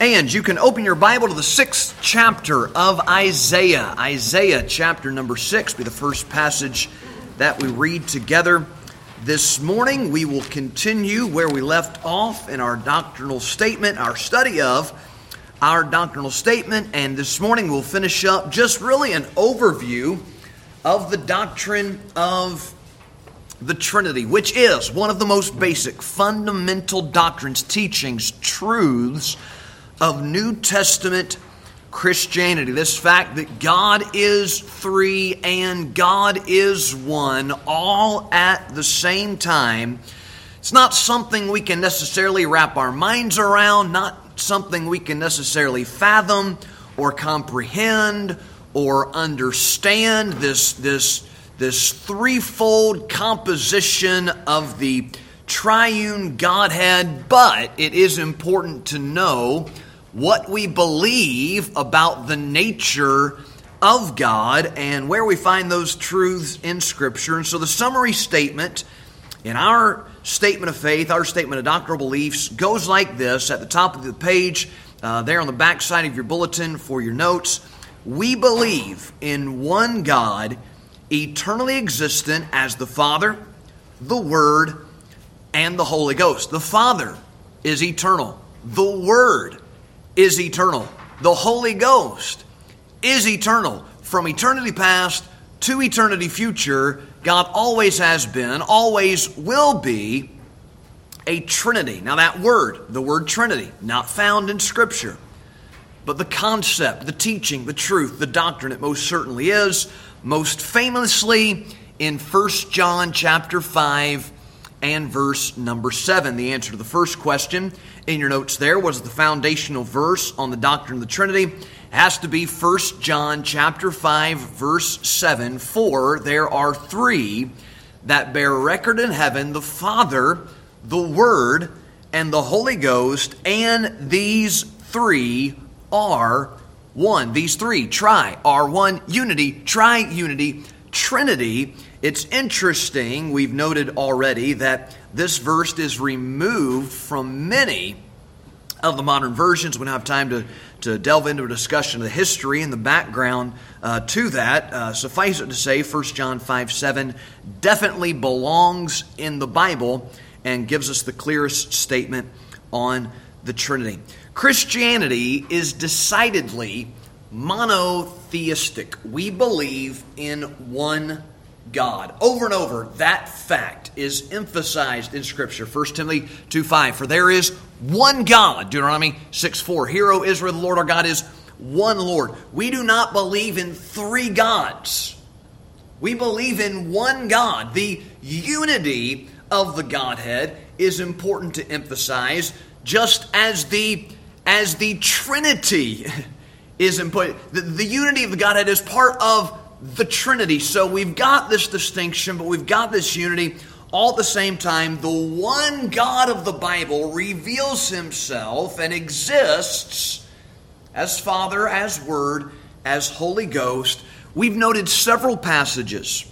And you can open your Bible to the sixth chapter of Isaiah. Isaiah chapter number six be the first passage that we read together. This morning we will continue where we left off in our doctrinal statement, our study of our doctrinal statement. And this morning we'll finish up just really an overview of the doctrine of the Trinity, which is one of the most basic, fundamental doctrines, teachings, truths of New Testament Christianity. This fact that God is three and God is one, all at the same time. It's not something we can necessarily wrap our minds around, not something we can necessarily fathom or comprehend or understand. This, this, this threefold composition of the triune Godhead, but it is important to know what we believe about the nature of God and where we find those truths in Scripture. And so the summary statement in our statement of faith, our statement of doctrinal beliefs, goes like this at the top of the page, uh, there on the back side of your bulletin for your notes. We believe in one God, eternally existent as the Father, the Word, and the Holy Ghost. The Father is eternal. The Word is eternal. The Holy Ghost is eternal. From eternity past to eternity future, God always has been, always will be a Trinity. Now, that word, the word Trinity, not found in Scripture, but the concept, the teaching, the truth, the doctrine, it most certainly is. Most famously in 1 John chapter 5 and verse number 7. The answer to the first question in your notes there was the foundational verse on the doctrine of the Trinity. It has to be 1 John chapter 5 verse 7. For there are three that bear record in heaven, the Father, the Word, and the Holy Ghost, and these three are one. These three, try are one. Unity, tri unity, Trinity it's interesting, we've noted already, that this verse is removed from many of the modern versions. We don't have time to, to delve into a discussion of the history and the background uh, to that. Uh, suffice it to say, 1 John 5 7 definitely belongs in the Bible and gives us the clearest statement on the Trinity. Christianity is decidedly monotheistic. We believe in one God. Over and over, that fact is emphasized in Scripture. 1 Timothy 2 5. For there is one God. Deuteronomy 6 4. Hear, O Israel, the Lord our God is one Lord. We do not believe in three gods. We believe in one God. The unity of the Godhead is important to emphasize, just as the as the Trinity is important. The, the unity of the Godhead is part of the Trinity. So we've got this distinction, but we've got this unity. All at the same time, the one God of the Bible reveals himself and exists as Father, as Word, as Holy Ghost. We've noted several passages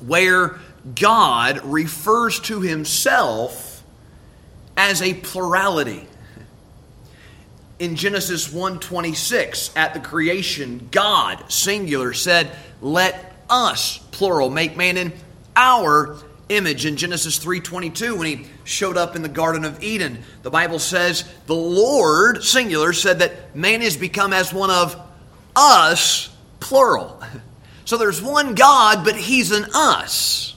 where God refers to himself as a plurality in Genesis 1:26 at the creation God singular said let us plural make man in our image. In Genesis 3:22 when he showed up in the garden of Eden the Bible says the Lord singular said that man is become as one of us plural. So there's one God but he's an us.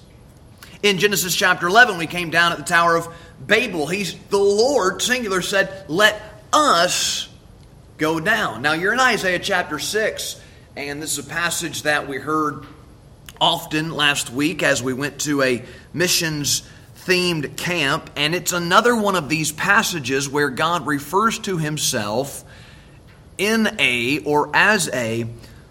In Genesis chapter 11 we came down at the tower of Babel. He's the Lord singular said let us go down. Now, you're in Isaiah chapter 6, and this is a passage that we heard often last week as we went to a missions themed camp, and it's another one of these passages where God refers to himself in a or as a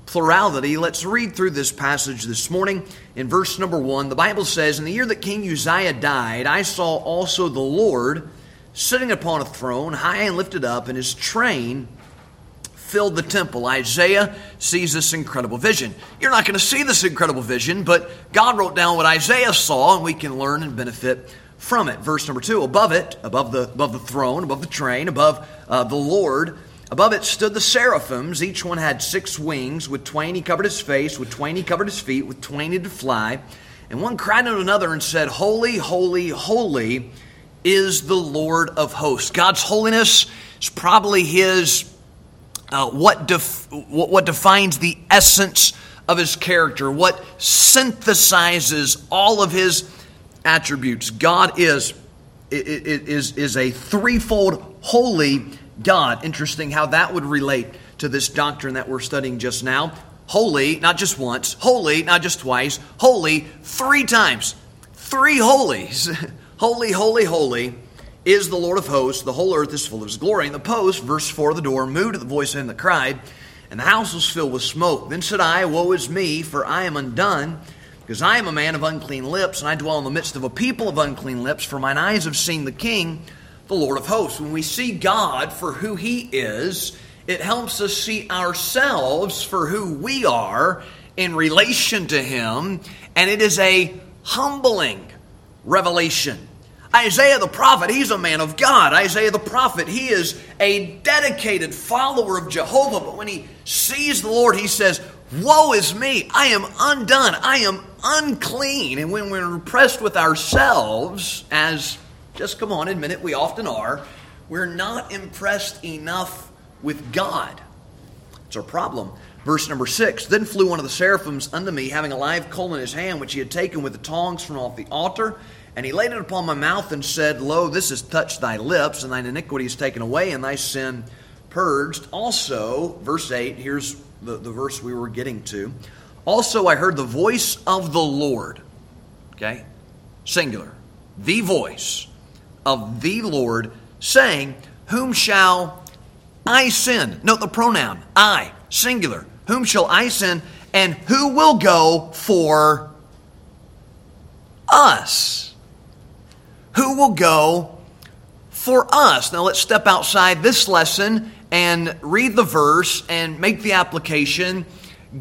plurality. Let's read through this passage this morning. In verse number one, the Bible says, In the year that King Uzziah died, I saw also the Lord sitting upon a throne, high and lifted up, and his train filled the temple. Isaiah sees this incredible vision. You're not going to see this incredible vision, but God wrote down what Isaiah saw, and we can learn and benefit from it. Verse number two, above it, above the, above the throne, above the train, above uh, the Lord, above it stood the seraphims. Each one had six wings. With twain he covered his face, with twain he covered his feet, with twain he did fly. And one cried unto another and said, Holy, holy, holy is the Lord of hosts. God's holiness is probably his, uh, what, def- what defines the essence of his character, what synthesizes all of his attributes. God is, is, is a threefold holy God. Interesting how that would relate to this doctrine that we're studying just now. Holy, not just once, holy, not just twice, holy three times. Three holies. holy, holy, holy is the Lord of hosts. The whole earth is full of his glory. And the post, verse 4 of the door, moved at the voice and the cry, and the house was filled with smoke. Then said I, Woe is me, for I am undone because I am a man of unclean lips, and I dwell in the midst of a people of unclean lips, for mine eyes have seen the King, the Lord of hosts. When we see God for who he is, it helps us see ourselves for who we are in relation to him, and it is a humbling revelation. Isaiah the prophet, he's a man of God. Isaiah the prophet, he is a dedicated follower of Jehovah, but when he sees the Lord, he says, Woe is me! I am undone. I am unclean. And when we're impressed with ourselves, as just come on, admit it, we often are, we're not impressed enough with God. It's our problem. Verse number six Then flew one of the seraphims unto me, having a live coal in his hand, which he had taken with the tongs from off the altar. And he laid it upon my mouth and said, Lo, this has touched thy lips, and thine iniquity is taken away, and thy sin purged. Also, verse 8, here's the, the verse we were getting to. Also, I heard the voice of the Lord. Okay? Singular. The voice of the Lord saying, Whom shall I send? Note the pronoun, I, singular. Whom shall I send? And who will go for us? Who will go for us? Now let's step outside this lesson and read the verse and make the application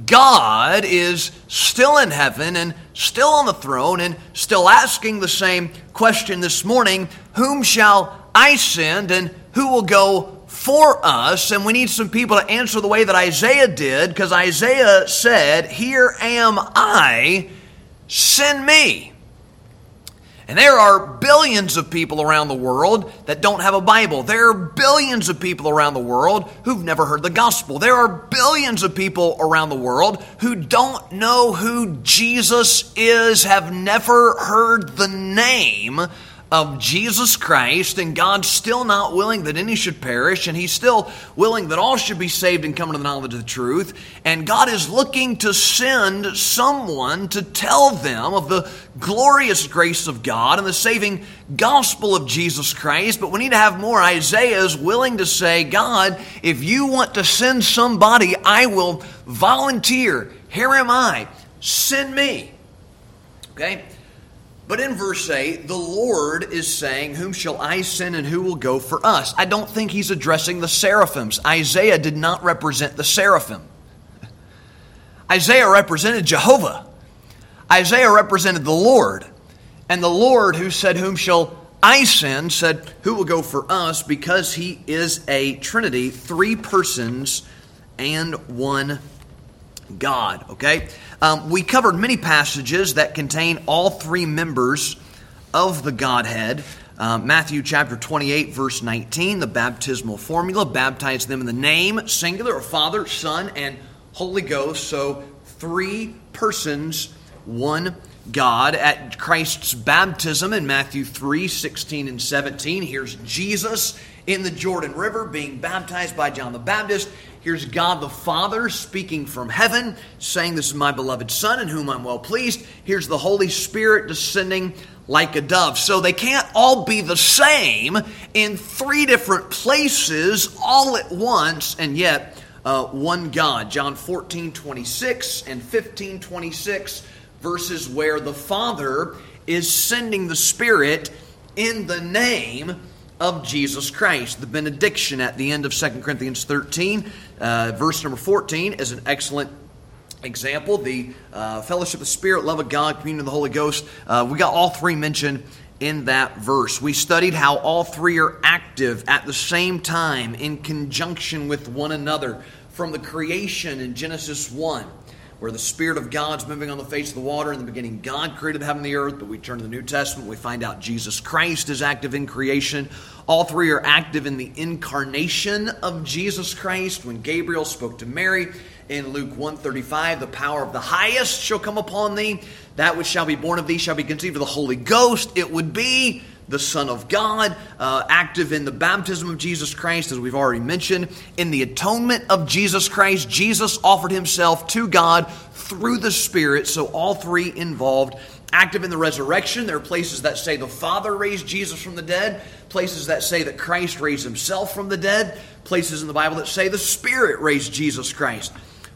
God is still in heaven and still on the throne and still asking the same question this morning Whom shall I send and who will go for us? And we need some people to answer the way that Isaiah did because Isaiah said, Here am I, send me. And there are billions of people around the world that don't have a Bible. There are billions of people around the world who've never heard the gospel. There are billions of people around the world who don't know who Jesus is, have never heard the name of Jesus Christ, and God's still not willing that any should perish, and He's still willing that all should be saved and come to the knowledge of the truth. And God is looking to send someone to tell them of the glorious grace of God and the saving gospel of Jesus Christ. But we need to have more Isaiahs willing to say, God, if you want to send somebody, I will volunteer. Here am I. Send me. Okay? But in verse 8, the Lord is saying, Whom shall I send and who will go for us? I don't think he's addressing the seraphims. Isaiah did not represent the seraphim. Isaiah represented Jehovah. Isaiah represented the Lord. And the Lord, who said, Whom shall I send, said, Who will go for us? Because he is a Trinity, three persons and one God. Okay? Um, we covered many passages that contain all three members of the Godhead. Uh, Matthew chapter 28, verse 19, the baptismal formula baptize them in the name, singular, of Father, Son, and Holy Ghost. So, three persons, one God. At Christ's baptism in Matthew 3 16 and 17, here's Jesus in the Jordan River being baptized by John the Baptist. Here's God the Father speaking from heaven, saying, This is my beloved Son in whom I'm well pleased. Here's the Holy Spirit descending like a dove. So they can't all be the same in three different places all at once, and yet uh, one God. John 14, 26 and 15, 26, verses where the Father is sending the Spirit in the name of Jesus Christ. The benediction at the end of 2 Corinthians 13, uh, verse number 14, is an excellent example. The uh, fellowship of the Spirit, love of God, communion of the Holy Ghost. Uh, we got all three mentioned in that verse. We studied how all three are active at the same time in conjunction with one another from the creation in Genesis 1 where the Spirit of God's moving on the face of the water. In the beginning, God created heaven and the earth, but we turn to the New Testament, we find out Jesus Christ is active in creation. All three are active in the incarnation of Jesus Christ. When Gabriel spoke to Mary in Luke 135, the power of the highest shall come upon thee. That which shall be born of thee shall be conceived of the Holy Ghost. It would be the Son of God, uh, active in the baptism of Jesus Christ, as we've already mentioned. In the atonement of Jesus Christ, Jesus offered himself to God through the Spirit, so all three involved. Active in the resurrection, there are places that say the Father raised Jesus from the dead, places that say that Christ raised himself from the dead, places in the Bible that say the Spirit raised Jesus Christ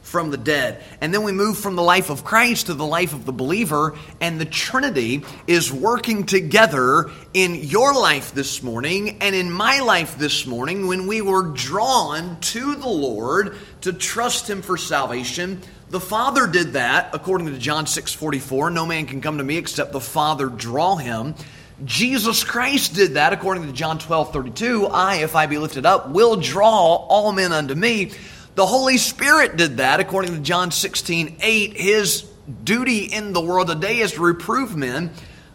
from the dead. And then we move from the life of Christ to the life of the believer, and the Trinity is working together in your life this morning and in my life this morning when we were drawn to the Lord to trust Him for salvation. The Father did that, according to John 6 44. No man can come to me except the Father draw him. Jesus Christ did that, according to John 12 32. I, if I be lifted up, will draw all men unto me. The Holy Spirit did that, according to John 16 8. His duty in the world today is to reprove men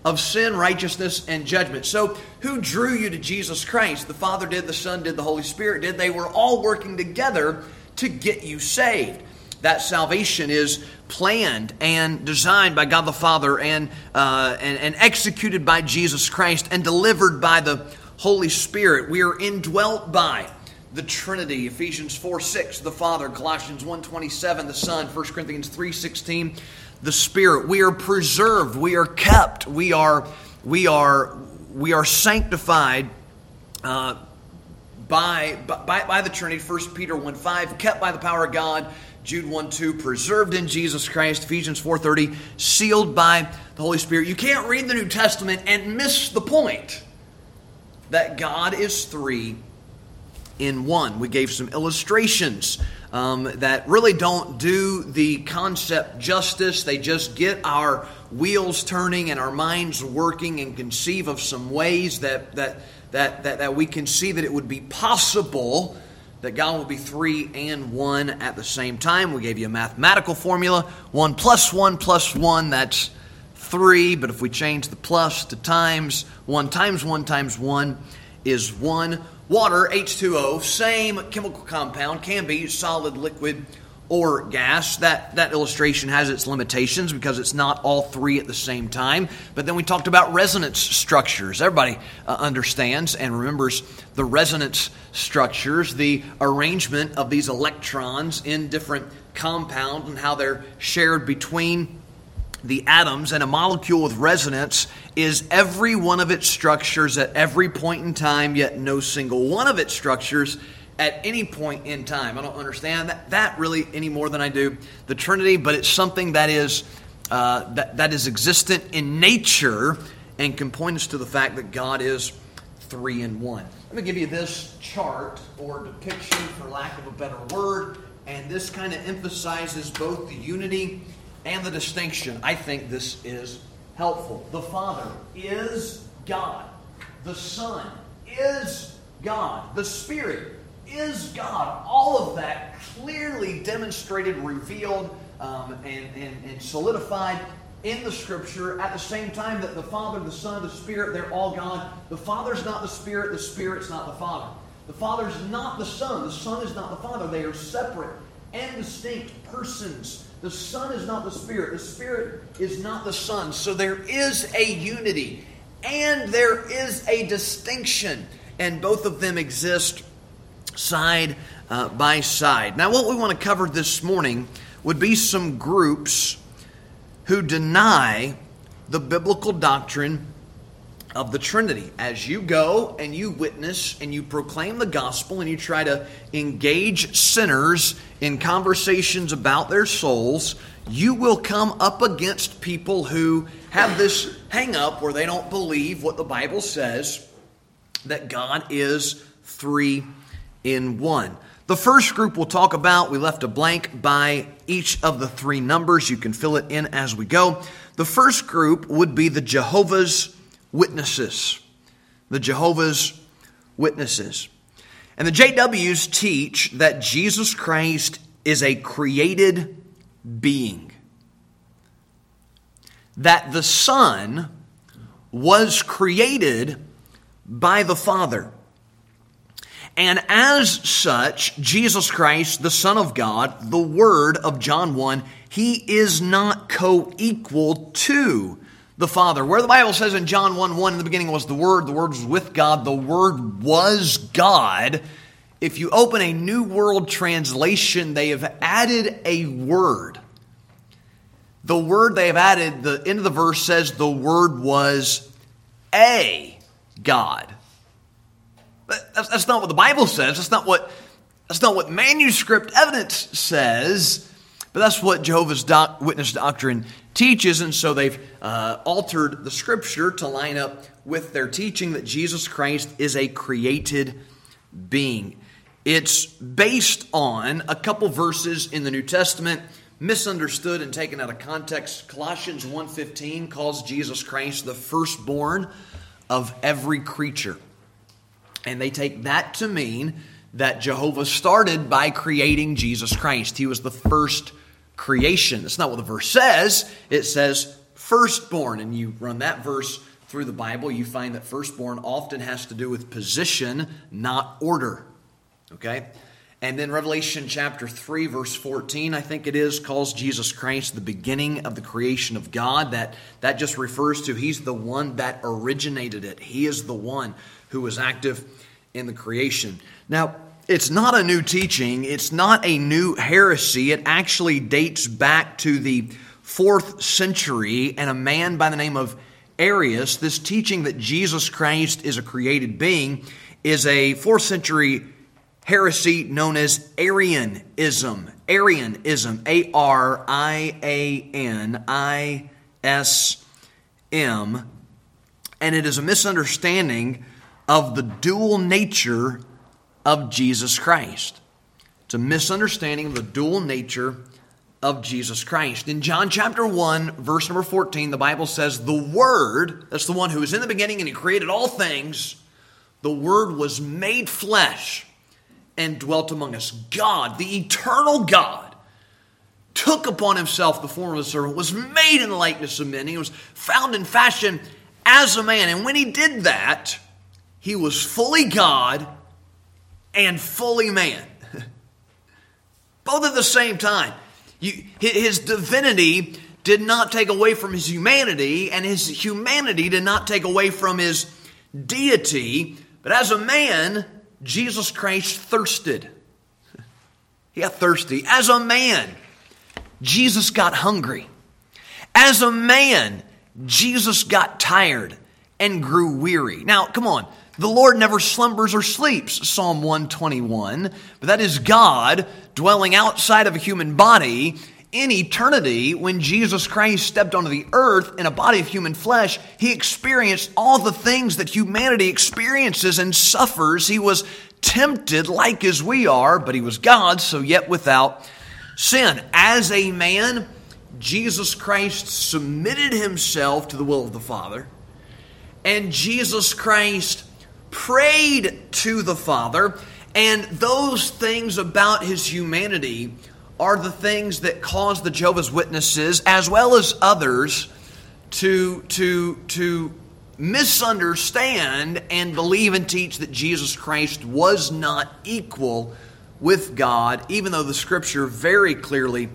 of sin, righteousness, and judgment. So, who drew you to Jesus Christ? The Father did, the Son did, the Holy Spirit did. They were all working together to get you saved. That salvation is planned and designed by God the Father and, uh, and, and executed by Jesus Christ and delivered by the Holy Spirit. We are indwelt by the Trinity, Ephesians 4 6, the Father, Colossians 1 27, the Son, 1 Corinthians 3 16, the Spirit. We are preserved, we are kept, we are, we are, we are sanctified uh, by, by, by the Trinity, 1 Peter 1 5, kept by the power of God. Jude 1 2, preserved in Jesus Christ, Ephesians 4.30, sealed by the Holy Spirit. You can't read the New Testament and miss the point that God is three in one. We gave some illustrations um, that really don't do the concept justice. They just get our wheels turning and our minds working and conceive of some ways that, that, that, that, that we can see that it would be possible that God will be three and one at the same time. We gave you a mathematical formula one plus one plus one, that's three. But if we change the plus to times, one times one times one is one. Water, H2O, same chemical compound, can be solid, liquid, or gas. That, that illustration has its limitations because it's not all three at the same time. But then we talked about resonance structures. Everybody uh, understands and remembers the resonance structures, the arrangement of these electrons in different compounds and how they're shared between the atoms, and a molecule with resonance is every one of its structures at every point in time, yet no single one of its structures at any point in time. I don't understand that, that really any more than I do the Trinity, but it's something that is, uh, that, that is existent in nature and can point us to the fact that God is three in one. Let me give you this chart or depiction, for lack of a better word, and this kind of emphasizes both the unity and the distinction, I think this is helpful. The Father is God, the Son is God, the Spirit is God. All of that clearly demonstrated, revealed, um, and, and, and solidified in the scripture at the same time that the Father, the Son, the Spirit, they're all God. The Father's not the Spirit, the Spirit's not the Father. The Father's not the Son, the Son is not the Father. They are separate and distinct persons. The Son is not the Spirit, the Spirit is not the Son. So there is a unity and there is a distinction, and both of them exist side uh, by side. Now, what we want to cover this morning would be some groups who deny the biblical doctrine of the Trinity. As you go and you witness and you proclaim the gospel and you try to engage sinners in conversations about their souls, you will come up against people who have this hang up where they don't believe what the Bible says that God is three in one. The first group we'll talk about, we left a blank by each of the three numbers. You can fill it in as we go. The first group would be the Jehovah's Witnesses. The Jehovah's Witnesses. And the JWs teach that Jesus Christ is a created being. That the Son was created by the Father. And as such, Jesus Christ, the Son of God, the Word of John 1, he is not co equal to the Father. Where the Bible says in John 1 1, in the beginning was the Word, the Word was with God, the Word was God. If you open a New World Translation, they have added a word. The word they have added, the end of the verse says the word was a God. That's, that's not what the Bible says. That's not what, that's not what manuscript evidence says. But that's what Jehovah's doc, Witness doctrine teaches, and so they've uh, altered the scripture to line up with their teaching that Jesus Christ is a created being. It's based on a couple verses in the New Testament misunderstood and taken out of context. Colossians 1:15 calls Jesus Christ the firstborn of every creature. And they take that to mean that Jehovah started by creating Jesus Christ. He was the first creation. That's not what the verse says. It says firstborn. And you run that verse through the Bible, you find that firstborn often has to do with position, not order. Okay? And then Revelation chapter 3, verse 14, I think it is, calls Jesus Christ the beginning of the creation of God. That, that just refers to He's the one that originated it. He is the one who was active in the creation. Now, it's not a new teaching, it's not a new heresy. It actually dates back to the fourth century and a man by the name of Arius. This teaching that Jesus Christ is a created being is a fourth century heresy known as Arianism. Arianism, A R I A N I S M. And it is a misunderstanding of the dual nature of Jesus Christ. It's a misunderstanding of the dual nature of Jesus Christ. In John chapter 1, verse number 14, the Bible says, The Word, that's the one who was in the beginning and He created all things, the Word was made flesh and dwelt among us. God, the eternal God, took upon Himself the form of a servant, was made in the likeness of men. He was found in fashion as a man. And when He did that, He was fully God and fully man. Both at the same time. You, his divinity did not take away from his humanity, and his humanity did not take away from his deity. But as a man, Jesus Christ thirsted. He got thirsty. As a man, Jesus got hungry. As a man, Jesus got tired and grew weary. Now, come on. The Lord never slumbers or sleeps, Psalm 121, but that is God dwelling outside of a human body in eternity, when Jesus Christ stepped onto the earth in a body of human flesh, he experienced all the things that humanity experiences and suffers. He was tempted like as we are, but he was God, so yet without sin. As a man, Jesus Christ submitted himself to the will of the Father, and Jesus Christ prayed to the Father, and those things about his humanity are the things that cause the Jehovah's Witnesses, as well as others, to, to, to misunderstand and believe and teach that Jesus Christ was not equal with God, even though the Scripture very clearly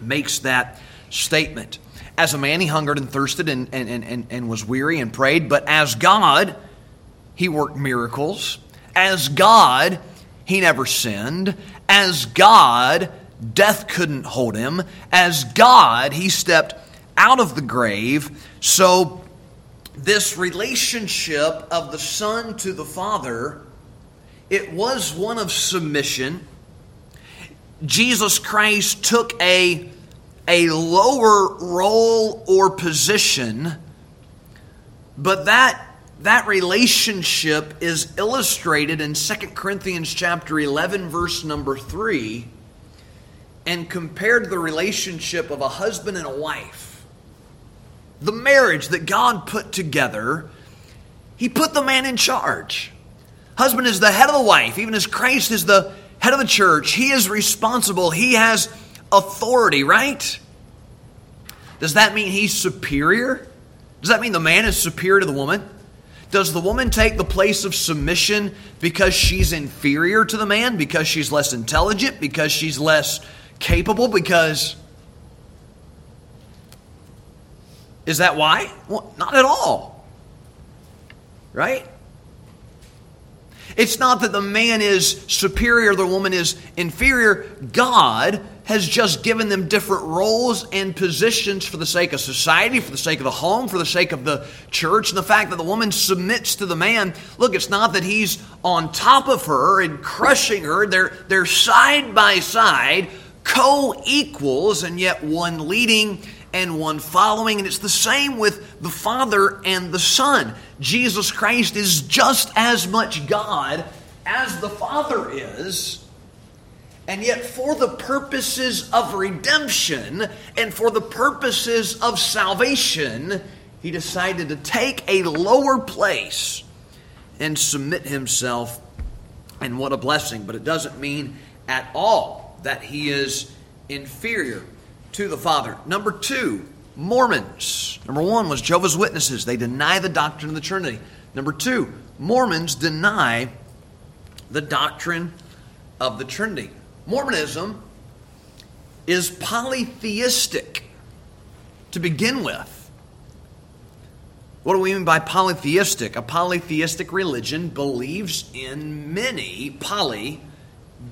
makes that statement. As a man, he hungered and thirsted and, and, and, and was weary and prayed, but as God, he worked miracles. As God, he never sinned. As God, Death couldn't hold him. As God, he stepped out of the grave. So, this relationship of the Son to the Father, it was one of submission. Jesus Christ took a, a lower role or position, but that that relationship is illustrated in 2 Corinthians chapter 11 verse number 3 and compared to the relationship of a husband and a wife, the marriage that God put together He put the man in charge. Husband is the head of the wife, even as Christ is the head of the church. He is responsible, he has authority, right? Does that mean he's superior? Does that mean the man is superior to the woman? Does the woman take the place of submission because she's inferior to the man, because she's less intelligent, because she's less capable, because. Is that why? Well, not at all. Right? It's not that the man is superior, the woman is inferior. God has just given them different roles and positions for the sake of society, for the sake of the home, for the sake of the church. And the fact that the woman submits to the man, look, it's not that he's on top of her and crushing her. They're, they're side by side, co equals, and yet one leading and one following. And it's the same with the Father and the Son. Jesus Christ is just as much God as the Father is. And yet, for the purposes of redemption and for the purposes of salvation, he decided to take a lower place and submit himself. And what a blessing. But it doesn't mean at all that he is inferior to the Father. Number two, Mormons. Number one was Jehovah's Witnesses. They deny the doctrine of the Trinity. Number two, Mormons deny the doctrine of the Trinity. Mormonism is polytheistic to begin with. What do we mean by polytheistic? A polytheistic religion believes in many poly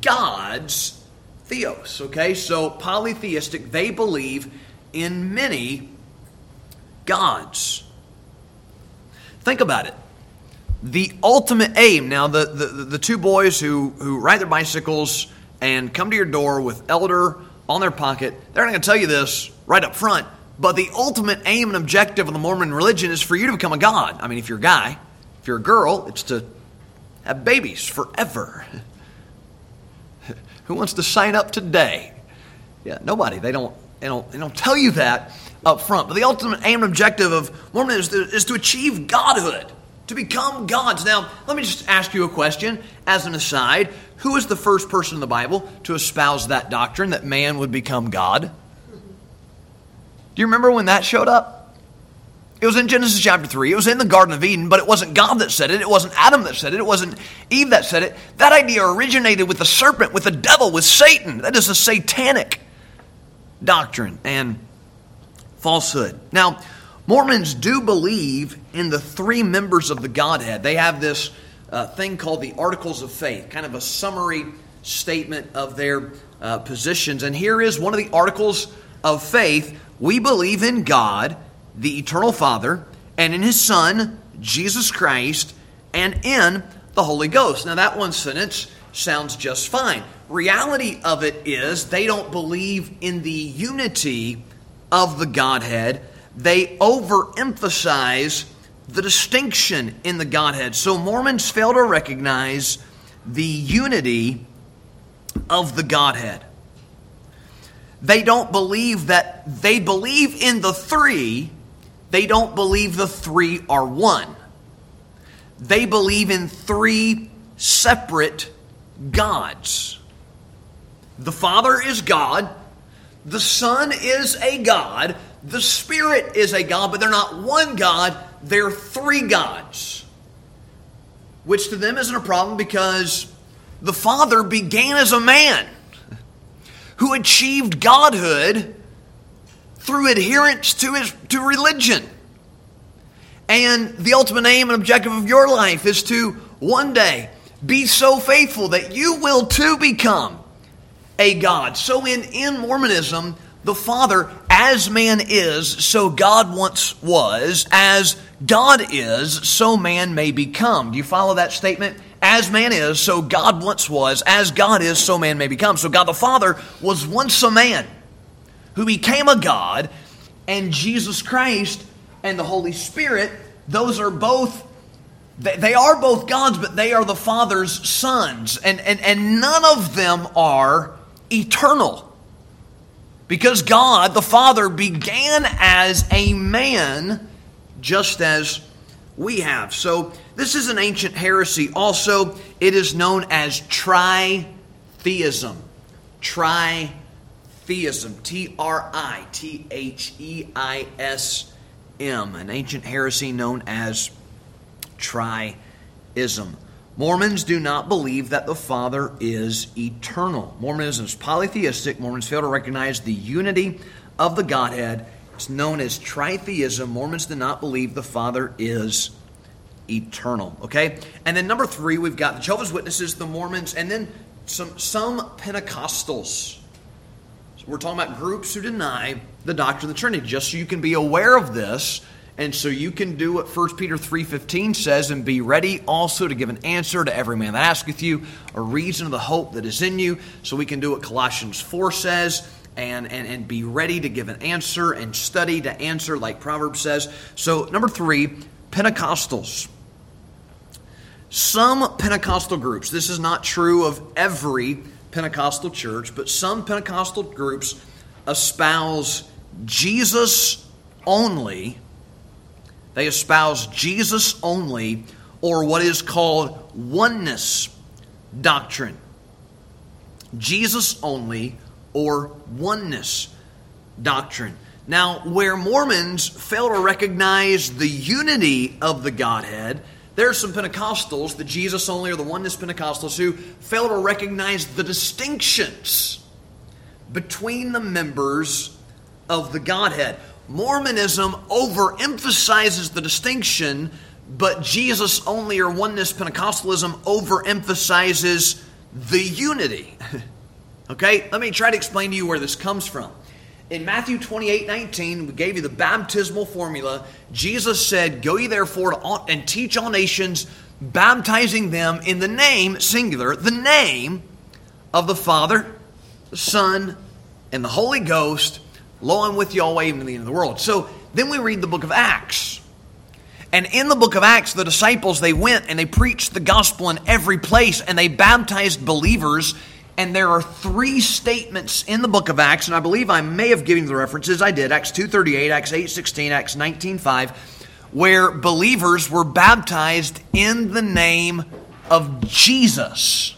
gods theos. Okay, so polytheistic, they believe in many gods. Think about it. The ultimate aim, now, the, the, the two boys who, who ride their bicycles and come to your door with elder on their pocket, they're not going to tell you this right up front, but the ultimate aim and objective of the Mormon religion is for you to become a god. I mean, if you're a guy, if you're a girl, it's to have babies forever. Who wants to sign up today? Yeah, nobody. They don't, they don't tell you that up front. But the ultimate aim and objective of Mormonism is to, is to achieve godhood, to become gods. Now, let me just ask you a question as an aside. Who was the first person in the Bible to espouse that doctrine that man would become God? Do you remember when that showed up? It was in Genesis chapter 3. It was in the Garden of Eden, but it wasn't God that said it. It wasn't Adam that said it. It wasn't Eve that said it. That idea originated with the serpent, with the devil, with Satan. That is a satanic doctrine and falsehood. Now, Mormons do believe in the three members of the Godhead. They have this uh, thing called the Articles of Faith, kind of a summary statement of their uh, positions. And here is one of the Articles of Faith We believe in God the eternal Father, and in his Son, Jesus Christ, and in the Holy Ghost. Now, that one sentence sounds just fine. Reality of it is they don't believe in the unity of the Godhead, they overemphasize the distinction in the Godhead. So, Mormons fail to recognize the unity of the Godhead. They don't believe that they believe in the three, they don't believe the three are one. They believe in three separate gods. The Father is God, the Son is a God, the Spirit is a God, but they're not one God, they're three gods. Which to them isn't a problem because the Father began as a man who achieved godhood through adherence to his to religion. And the ultimate aim and objective of your life is to one day be so faithful that you will too become a God. So in, in Mormonism, the Father, as man is, so God once was, as God is, so man may become. Do you follow that statement? As man is, so God once was, as God is, so man may become. So God the Father was once a man who became a God, and Jesus Christ and the Holy Spirit, those are both they are both gods, but they are the Father's sons. And, and, and none of them are eternal. Because God, the Father, began as a man, just as we have. So, this is an ancient heresy. Also, it is known as tritheism. Tritheism. T R I T H E I S M. An ancient heresy known as tritheism. Mormons do not believe that the Father is eternal. Mormonism is polytheistic. Mormons fail to recognize the unity of the Godhead. It's known as tritheism. Mormons do not believe the Father is eternal. Okay? And then number three, we've got the Jehovah's Witnesses, the Mormons, and then some, some Pentecostals. So we're talking about groups who deny the doctrine of the Trinity, just so you can be aware of this and so you can do what 1 Peter 3.15 says and be ready also to give an answer to every man that asketh you, a reason of the hope that is in you. So we can do what Colossians 4 says and, and, and be ready to give an answer and study to answer like Proverbs says. So number three, Pentecostals. Some Pentecostal groups, this is not true of every Pentecostal church, but some Pentecostal groups espouse Jesus only they espouse Jesus only, or what is called oneness doctrine. Jesus only, or oneness doctrine. Now, where Mormons fail to recognize the unity of the Godhead, there are some Pentecostals, the Jesus only or the oneness Pentecostals, who fail to recognize the distinctions between the members of the Godhead. Mormonism overemphasizes the distinction, but Jesus only or oneness Pentecostalism overemphasizes the unity. okay, let me try to explain to you where this comes from. In Matthew 28 19, we gave you the baptismal formula. Jesus said, Go ye therefore and teach all nations, baptizing them in the name, singular, the name of the Father, the Son, and the Holy Ghost Lo, I'm with y'all always even to the end of the world. So then we read the book of Acts. And in the book of Acts, the disciples, they went and they preached the gospel in every place and they baptized believers. And there are three statements in the book of Acts, and I believe I may have given the references. I did. Acts 2.38, Acts 8.16, Acts 19.5, where believers were baptized in the name of Jesus.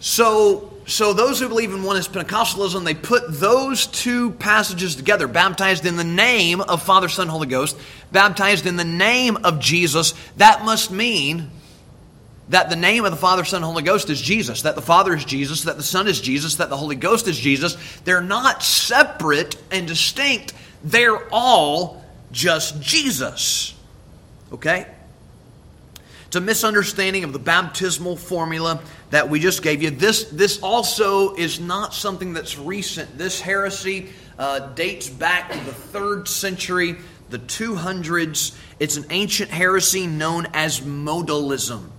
So so those who believe in oneness Pentecostalism, they put those two passages together, baptized in the name of Father, Son, Holy Ghost, baptized in the name of Jesus. That must mean that the name of the Father, Son, Holy Ghost is Jesus, that the Father is Jesus, that the Son is Jesus, that the Holy Ghost is Jesus. They're not separate and distinct. They're all just Jesus. Okay? It's a misunderstanding of the baptismal formula that we just gave you. This, this also is not something that's recent. This heresy uh, dates back to the third century, the 200s. It's an ancient heresy known as modalism.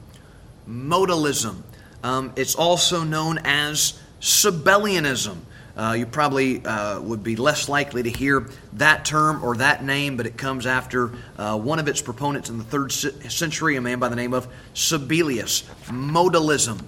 Modalism. Um, it's also known as Sabellianism. Uh, you probably uh, would be less likely to hear that term or that name, but it comes after uh, one of its proponents in the third century, a man by the name of Sabellius. Modalism.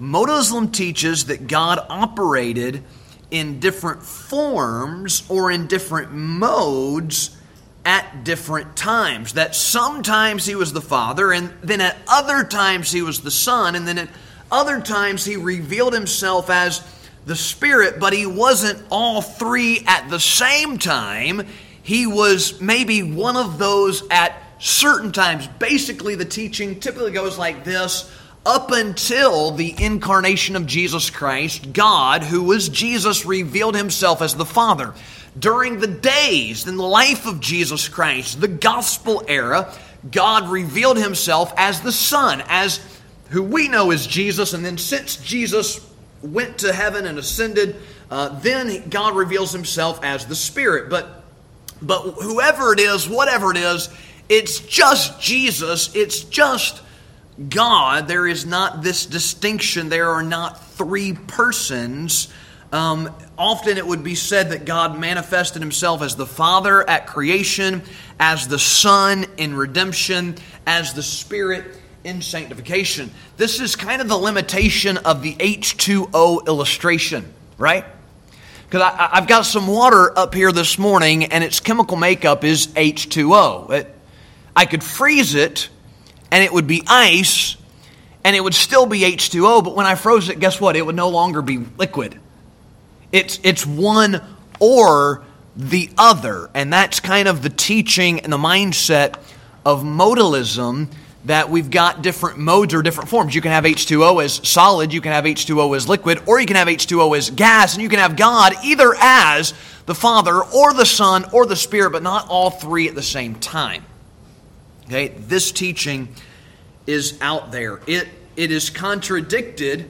Modalism teaches that God operated in different forms or in different modes at different times. That sometimes he was the Father, and then at other times he was the Son, and then at other times he revealed himself as the Spirit, but he wasn't all three at the same time. He was maybe one of those at certain times. Basically, the teaching typically goes like this up until the incarnation of Jesus Christ, God, who was Jesus, revealed himself as the Father. During the days in the life of Jesus Christ, the gospel era, God revealed himself as the Son, as who we know as Jesus, and then since Jesus went to heaven and ascended, uh, then God reveals himself as the Spirit. But but whoever it is, whatever it is, it's just Jesus. It's just God, there is not this distinction. There are not three persons. Um, often it would be said that God manifested himself as the Father at creation, as the Son in redemption, as the Spirit in sanctification. This is kind of the limitation of the H2O illustration, right? Because I've got some water up here this morning and its chemical makeup is H2O. It, I could freeze it and it would be ice and it would still be H2O, but when I froze it, guess what? It would no longer be liquid. It's, it's one or the other. And that's kind of the teaching and the mindset of modalism that we've got different modes or different forms. You can have H2O as solid, you can have H2O as liquid, or you can have H2O as gas, and you can have God either as the Father or the Son or the Spirit, but not all three at the same time. Okay, this teaching is out there. It, it is contradicted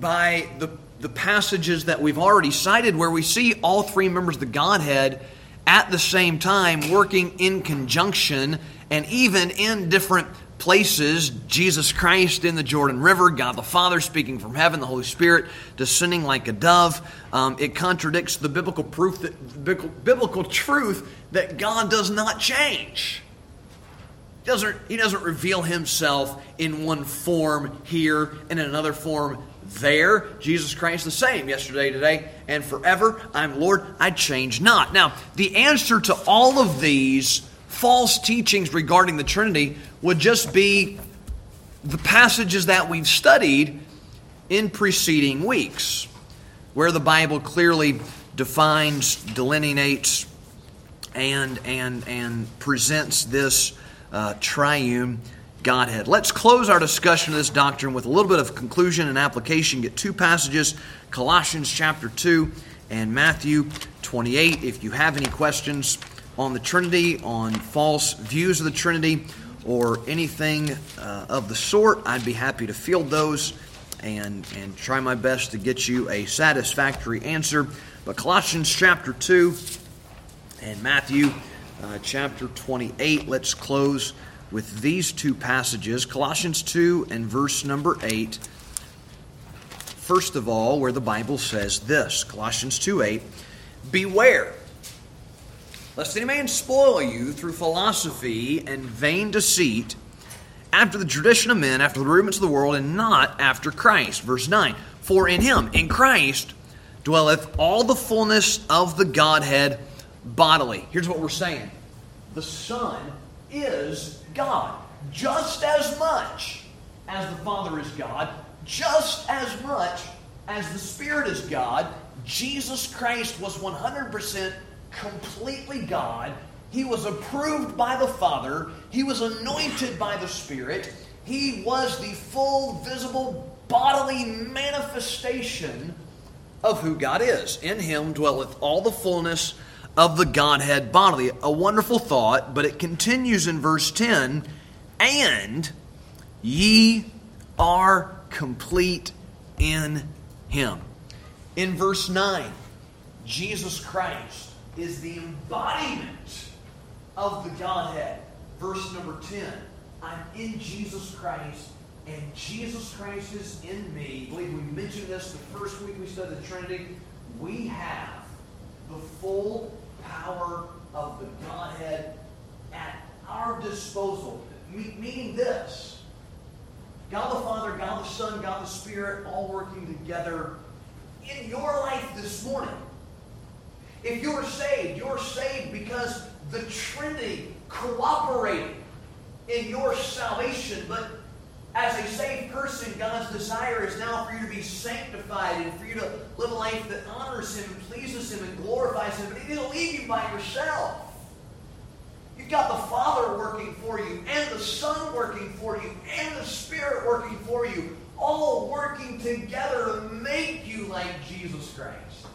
by the, the passages that we've already cited where we see all three members of the Godhead at the same time working in conjunction and even in different places Jesus Christ in the Jordan River, God the Father speaking from heaven, the Holy Spirit descending like a dove. Um, it contradicts the biblical proof that biblical, biblical truth that God does not change. Doesn't, he doesn't reveal himself in one form here and in another form there. Jesus Christ the same yesterday, today, and forever. I'm Lord, I change not. Now, the answer to all of these false teachings regarding the Trinity would just be the passages that we've studied in preceding weeks, where the Bible clearly defines, delineates, and and and presents this uh, triune Godhead. Let's close our discussion of this doctrine with a little bit of conclusion and application. Get two passages Colossians chapter 2 and Matthew 28. If you have any questions on the Trinity, on false views of the Trinity, or anything uh, of the sort, I'd be happy to field those and, and try my best to get you a satisfactory answer. But Colossians chapter 2 and Matthew uh, chapter 28, let's close with these two passages Colossians 2 and verse number 8. First of all, where the Bible says this Colossians 2 8, Beware, lest any man spoil you through philosophy and vain deceit, after the tradition of men, after the rudiments of the world, and not after Christ. Verse 9, For in him, in Christ, dwelleth all the fullness of the Godhead bodily. Here's what we're saying the Son is God just as much as the Father is God, just as much as the Spirit is God. Jesus Christ was 100% completely God. He was approved by the Father. He was anointed by the Spirit. He was the full, visible, bodily manifestation of who God is. In Him dwelleth all the fullness of the Godhead bodily. A wonderful thought, but it continues in verse 10 and ye are complete in Him. In verse 9, Jesus Christ is the embodiment of the Godhead. Verse number 10, I'm in Jesus Christ and Jesus Christ is in me. I believe we mentioned this the first week we studied the Trinity. We have the full power of the Godhead at our disposal. Meaning this God the Father, God the Son, God the Spirit, all working together in your life this morning. If you're saved, you're saved because the Trinity cooperated in your salvation. But as a saved person, God's desire is now for you to be sanctified and for you to live a life that honors Him and pleases Him and glorifies Him. But He didn't leave you by yourself. You've got the Father working for you, and the Son working for you, and the Spirit working for you, all working together to make you like Jesus Christ.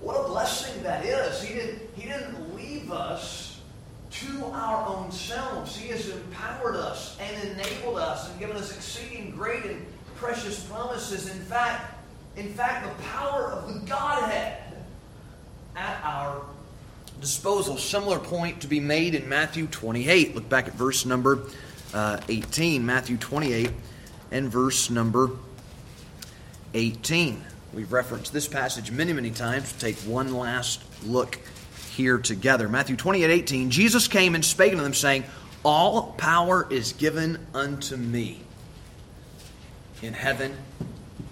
What a blessing that is. He didn't, he didn't leave us to our own selves. He has empowered us and enabled us and given us exceeding great and precious promises. In fact, in fact, the power of the Godhead at our disposal. Similar point to be made in Matthew 28. Look back at verse number uh, 18. Matthew 28 and verse number 18. We've referenced this passage many, many times. take one last look here together. Matthew 28 18, Jesus came and spake unto them, saying, All power is given unto me in heaven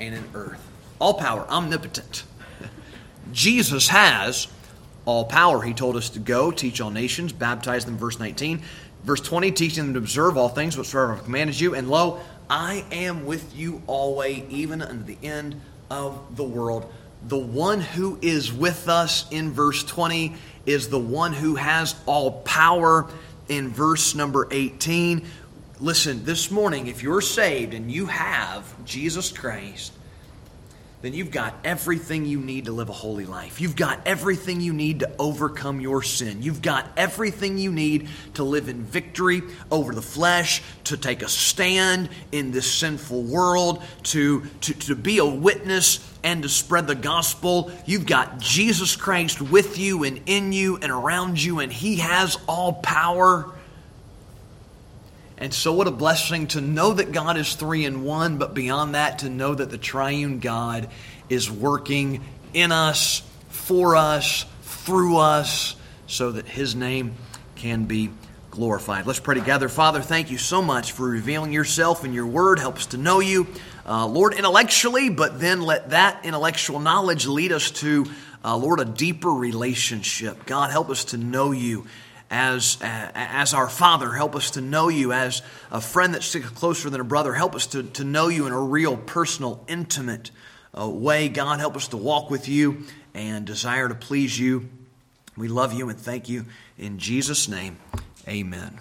and in earth. All power, omnipotent. Jesus has all power. He told us to go, teach all nations, baptize them, verse 19. Verse 20, teaching them to observe all things whatsoever I've commanded you. And lo, I am with you always, even unto the end of the world. The one who is with us in verse 20 is the one who has all power in verse number 18. Listen, this morning, if you're saved and you have Jesus Christ, then you've got everything you need to live a holy life. You've got everything you need to overcome your sin. You've got everything you need to live in victory over the flesh, to take a stand in this sinful world, to, to, to be a witness and to spread the gospel. You've got Jesus Christ with you and in you and around you, and He has all power. And so, what a blessing to know that God is three in one, but beyond that, to know that the triune God is working in us, for us, through us, so that His name can be glorified. Let's pray together. Father, thank you so much for revealing yourself and your word. Helps to know you, uh, Lord, intellectually, but then let that intellectual knowledge lead us to, uh, Lord, a deeper relationship. God, help us to know you as, as our Father. Help us to know you as a friend that sticks closer than a brother. Help us to, to know you in a real, personal, intimate uh, way. God, help us to walk with you and desire to please you. We love you and thank you. In Jesus' name, amen.